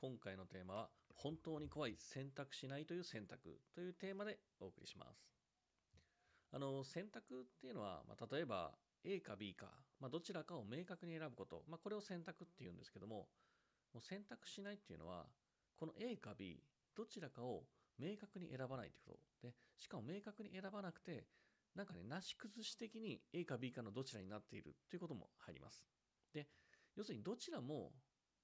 今回のテーマは本当に怖い選択しないという選択というテーマでお送りします。あの選択っていうのは、まあ、例えば A か B か、まあ、どちらかを明確に選ぶこと、まあ、これを選択っていうんですけどももう選択しないっていうのはこの A か B どちらかを明確に選ばないということ。でしかも明確に選ばなくてなんかねなし崩し的に A か B かのどちらになっているということも入ります。で要するにどちらも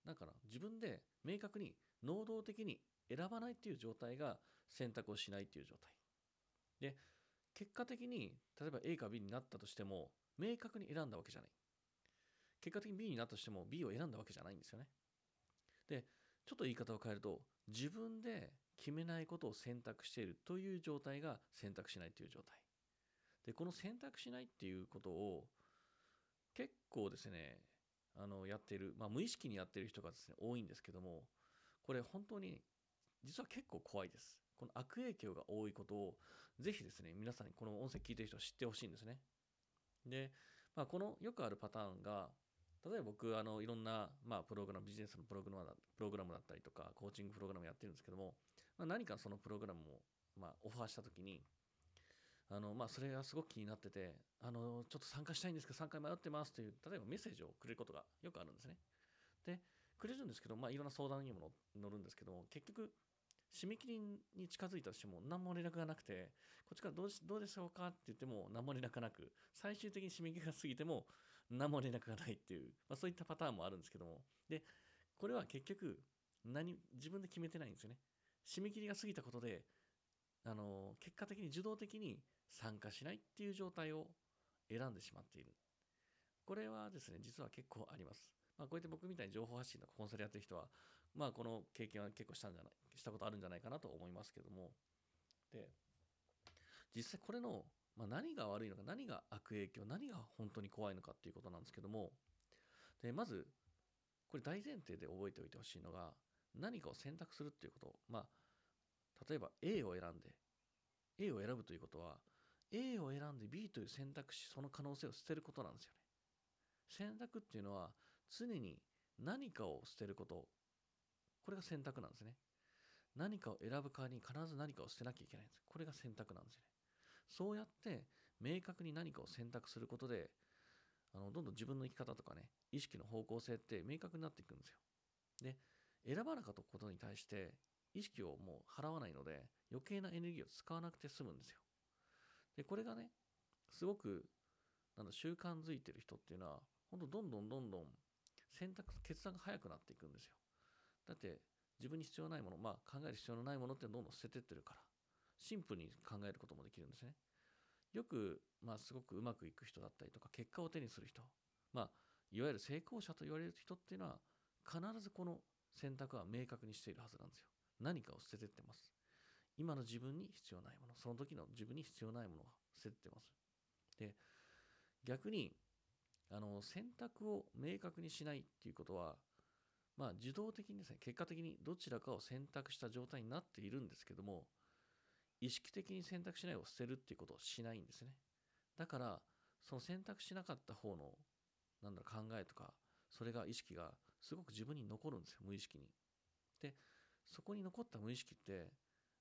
だから自分で明確に能動的に選ばないっていう状態が選択をしないっていう状態。で結果的に例えば A か B になったとしても明確に選んだわけじゃない。結果的に B になったとしても B を選んだわけじゃないんですよね。でちょっと言い方を変えると自分で決めないことを選択しているという状態が選択しないという状態。でこの選択しないっていうことを結構ですねあのやってる、まあ、無意識にやってる人がですね多いんですけどもこれ本当に実は結構怖いです。この悪影響が多いことをぜひですね皆さんにこの音声聞いてる人は知ってほしいんですね。で、まあ、このよくあるパターンが例えば僕あのいろんな、まあ、プログラムビジネスのプログラムだプログラムだったりとかコーチングプログラムやってるんですけども、まあ、何かそのプログラムを、まあ、オファーした時にあのまあ、それがすごく気になっててあの、ちょっと参加したいんですけど、参加迷ってますという、例えばメッセージをくれることがよくあるんですね。で、くれるんですけど、まあ、いろんな相談にも乗るんですけども、結局、締め切りに近づいたとしても何も連絡がなくて、こっちからどうどうでしょうかって言っても何も連絡がなく、最終的に締め切りが過ぎても何も連絡がないっていう、まあ、そういったパターンもあるんですけども、で、これは結局何、自分で決めてないんですよね。締め切りが過ぎたことで、あの結果的に受動的に参加しないっていう状態を選んでしまっている。これはですね、実は結構あります。まあ、こうやって僕みたいに情報発信とかコンサルやってる人は、まあ、この経験は結構したんじゃない、したことあるんじゃないかなと思いますけども。で、実際これの、まあ、何が悪いのか、何が悪影響、何が本当に怖いのかっていうことなんですけども、で、まず、これ大前提で覚えておいてほしいのが、何かを選択するっていうこと。まあ、例えば A を選んで、A を選ぶということは、A を選んで B という選択肢その可能性を捨てることなんですよね。選択っていうのは常に何かを捨てること。これが選択なんですね。何かを選ぶ代わりに必ず何かを捨てなきゃいけないんです。これが選択なんですよね。そうやって明確に何かを選択することであのどんどん自分の生き方とかね意識の方向性って明確になっていくんですよ。で選ばなかったことに対して意識をもう払わないので余計なエネルギーを使わなくて済むんですよで、これがね、すごく、なんだ、習慣づいてる人っていうのは、本当どんどんどんどん選択、決断が早くなっていくんですよ。だって、自分に必要ないもの、まあ考える必要のないものってどんどん捨ててってるから、シンプルに考えることもできるんですね。よく、まあすごくうまくいく人だったりとか、結果を手にする人、まあ、いわゆる成功者と言われる人っていうのは、必ずこの選択は明確にしているはずなんですよ。何かを捨ててってます。今の自分に必要ないもの、その時の自分に必要ないものを捨ててます。で、逆に、あの、選択を明確にしないっていうことは、まあ、受動的にですね、結果的にどちらかを選択した状態になっているんですけども、意識的に選択しないを捨てるっていうことをしないんですね。だから、その選択しなかった方の、なんだろう、考えとか、それが意識がすごく自分に残るんですよ、無意識に。で、そこに残った無意識って、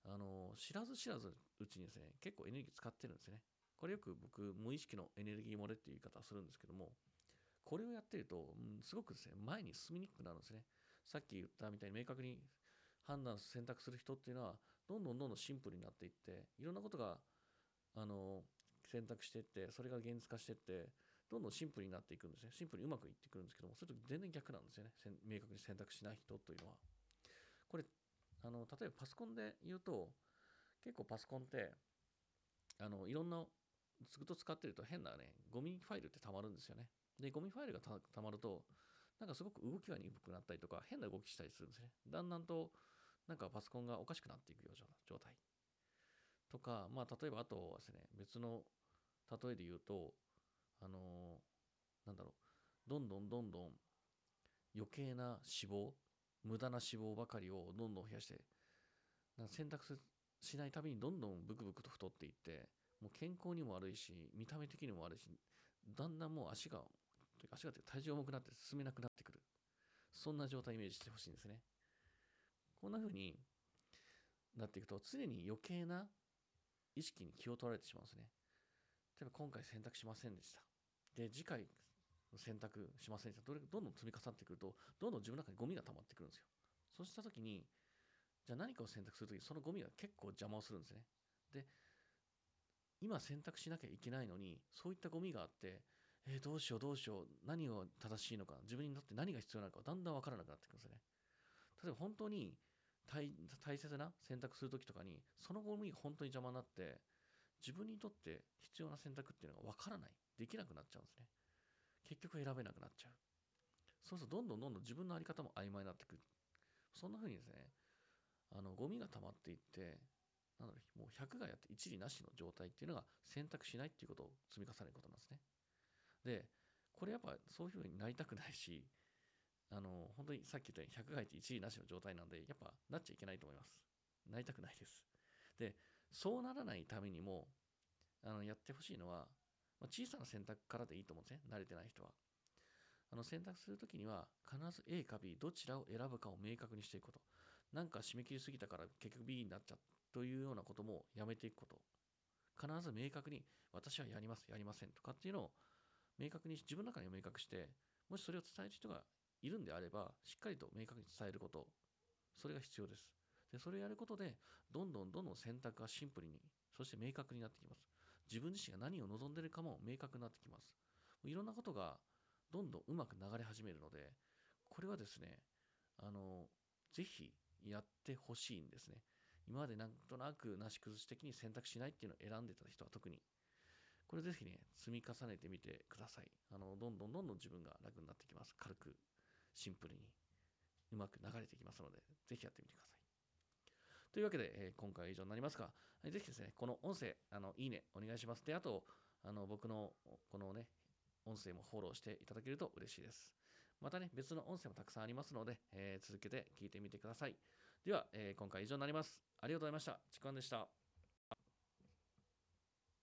あの知らず知らずうちにですね結構エネルギー使ってるんですね。これよく僕無意識のエネルギー漏れっていう言い方をするんですけどもこれをやってると、うん、すごくですね前に進みにくくなるんですね。さっき言ったみたいに明確に判断選択する人っていうのはどんどんどんどんシンプルになっていっていろんなことがあの選択していってそれが現実化していってどんどんシンプルになっていくんですね。シンプルにうまくいってくるんですけどもそれと全然逆なんですよね。明確に選択しない人というのは。これあの例えばパソコンで言うと結構パソコンってあのいろんなずっと使ってると変なねゴミファイルってたまるんですよね。でゴミファイルがたまるとなんかすごく動きが鈍くなったりとか変な動きしたりするんですね。だんだんとなんかパソコンがおかしくなっていくような状態。とかまあ例えばあとはですね別の例えで言うとあのなんだろうどんどんどんどん余計な脂肪無駄な脂肪ばかりをどんどん増やして選択しないたびにどんどんブクブクと太っていってもう健康にも悪いし見た目的にも悪いしだんだんもう足が足が体重重くなって進めなくなってくるそんな状態イメージしてほしいんですねこんな風になっていくと、常に余計な意識に気を取られてしまうんですね。例えば今回選択しませんでした。で、次回選択しませんでした。どれどんどん積み重なってくると、どんどん自分の中にゴミが溜まってくるんですよ。そうした時に、じゃあ何かを選択するとき、そのゴミが結構邪魔をするんですね。で、今選択しなきゃいけないのに、そういったゴミがあって、えー、どうしようどうしよう、何が正しいのか、自分にとって何が必要なのか、だんだん分からなくなってくるんですね。例えば本当に大切な選択するときとかに、そのゴミが本当に邪魔になって、自分にとって必要な選択っていうのが分からない、できなくなっちゃうんですね。結局選べなくなっちゃう。そうすると、どんどんどんどん自分の在り方も曖昧になってくる。そんな風にですね、あの、ゴミが溜まっていって、なんだろう、もう100がやって一理なしの状態っていうのが選択しないっていうことを積み重ねることなんですね。で、これやっぱそういう風になりたくないし、あの、本当にさっき言ったように100がいて一理なしの状態なんで、やっぱなっちゃいけないと思います。なりたくないです。で、そうならないためにも、あの、やってほしいのは、まあ、小さな選択からでいいと思うんですね。慣れてない人は。あの、選択するときには、必ず A か B、どちらを選ぶかを明確にしていくこと。なんか締め切りすぎたから結局 B になっちゃったというようなこともやめていくこと。必ず明確に、私はやります、やりませんとかっていうのを明確に、自分の中に明確して、もしそれを伝える人がいるんであれば、しっかりと明確に伝えること、それが必要です。で、それをやることで、どんどんどんどん選択がシンプルに、そして明確になってきます。自分自身が何を望んでいるかも明確になってきます。いろんなことがどんどんうまく流れ始めるので、これはですね、あの、ぜひやってほしいんですね。今までなんとなくなし崩し的に選択しないっていうのを選んでた人は特に。これぜひね、積み重ねてみてください。あの、どんどんどんどん自分が楽になってきます。軽く、シンプルに、うまく流れていきますので、ぜひやってみてください。というわけで、えー、今回は以上になりますが、ぜひですね、この音声、あの、いいね、お願いします。で、あと、あの、僕の、このね、音声もフォローしていただけると嬉しいです。またね、別の音声もたくさんありますので、えー、続けて聞いてみてください。では、えー、今回以上になります。ありがとうございました。ちくわんでした。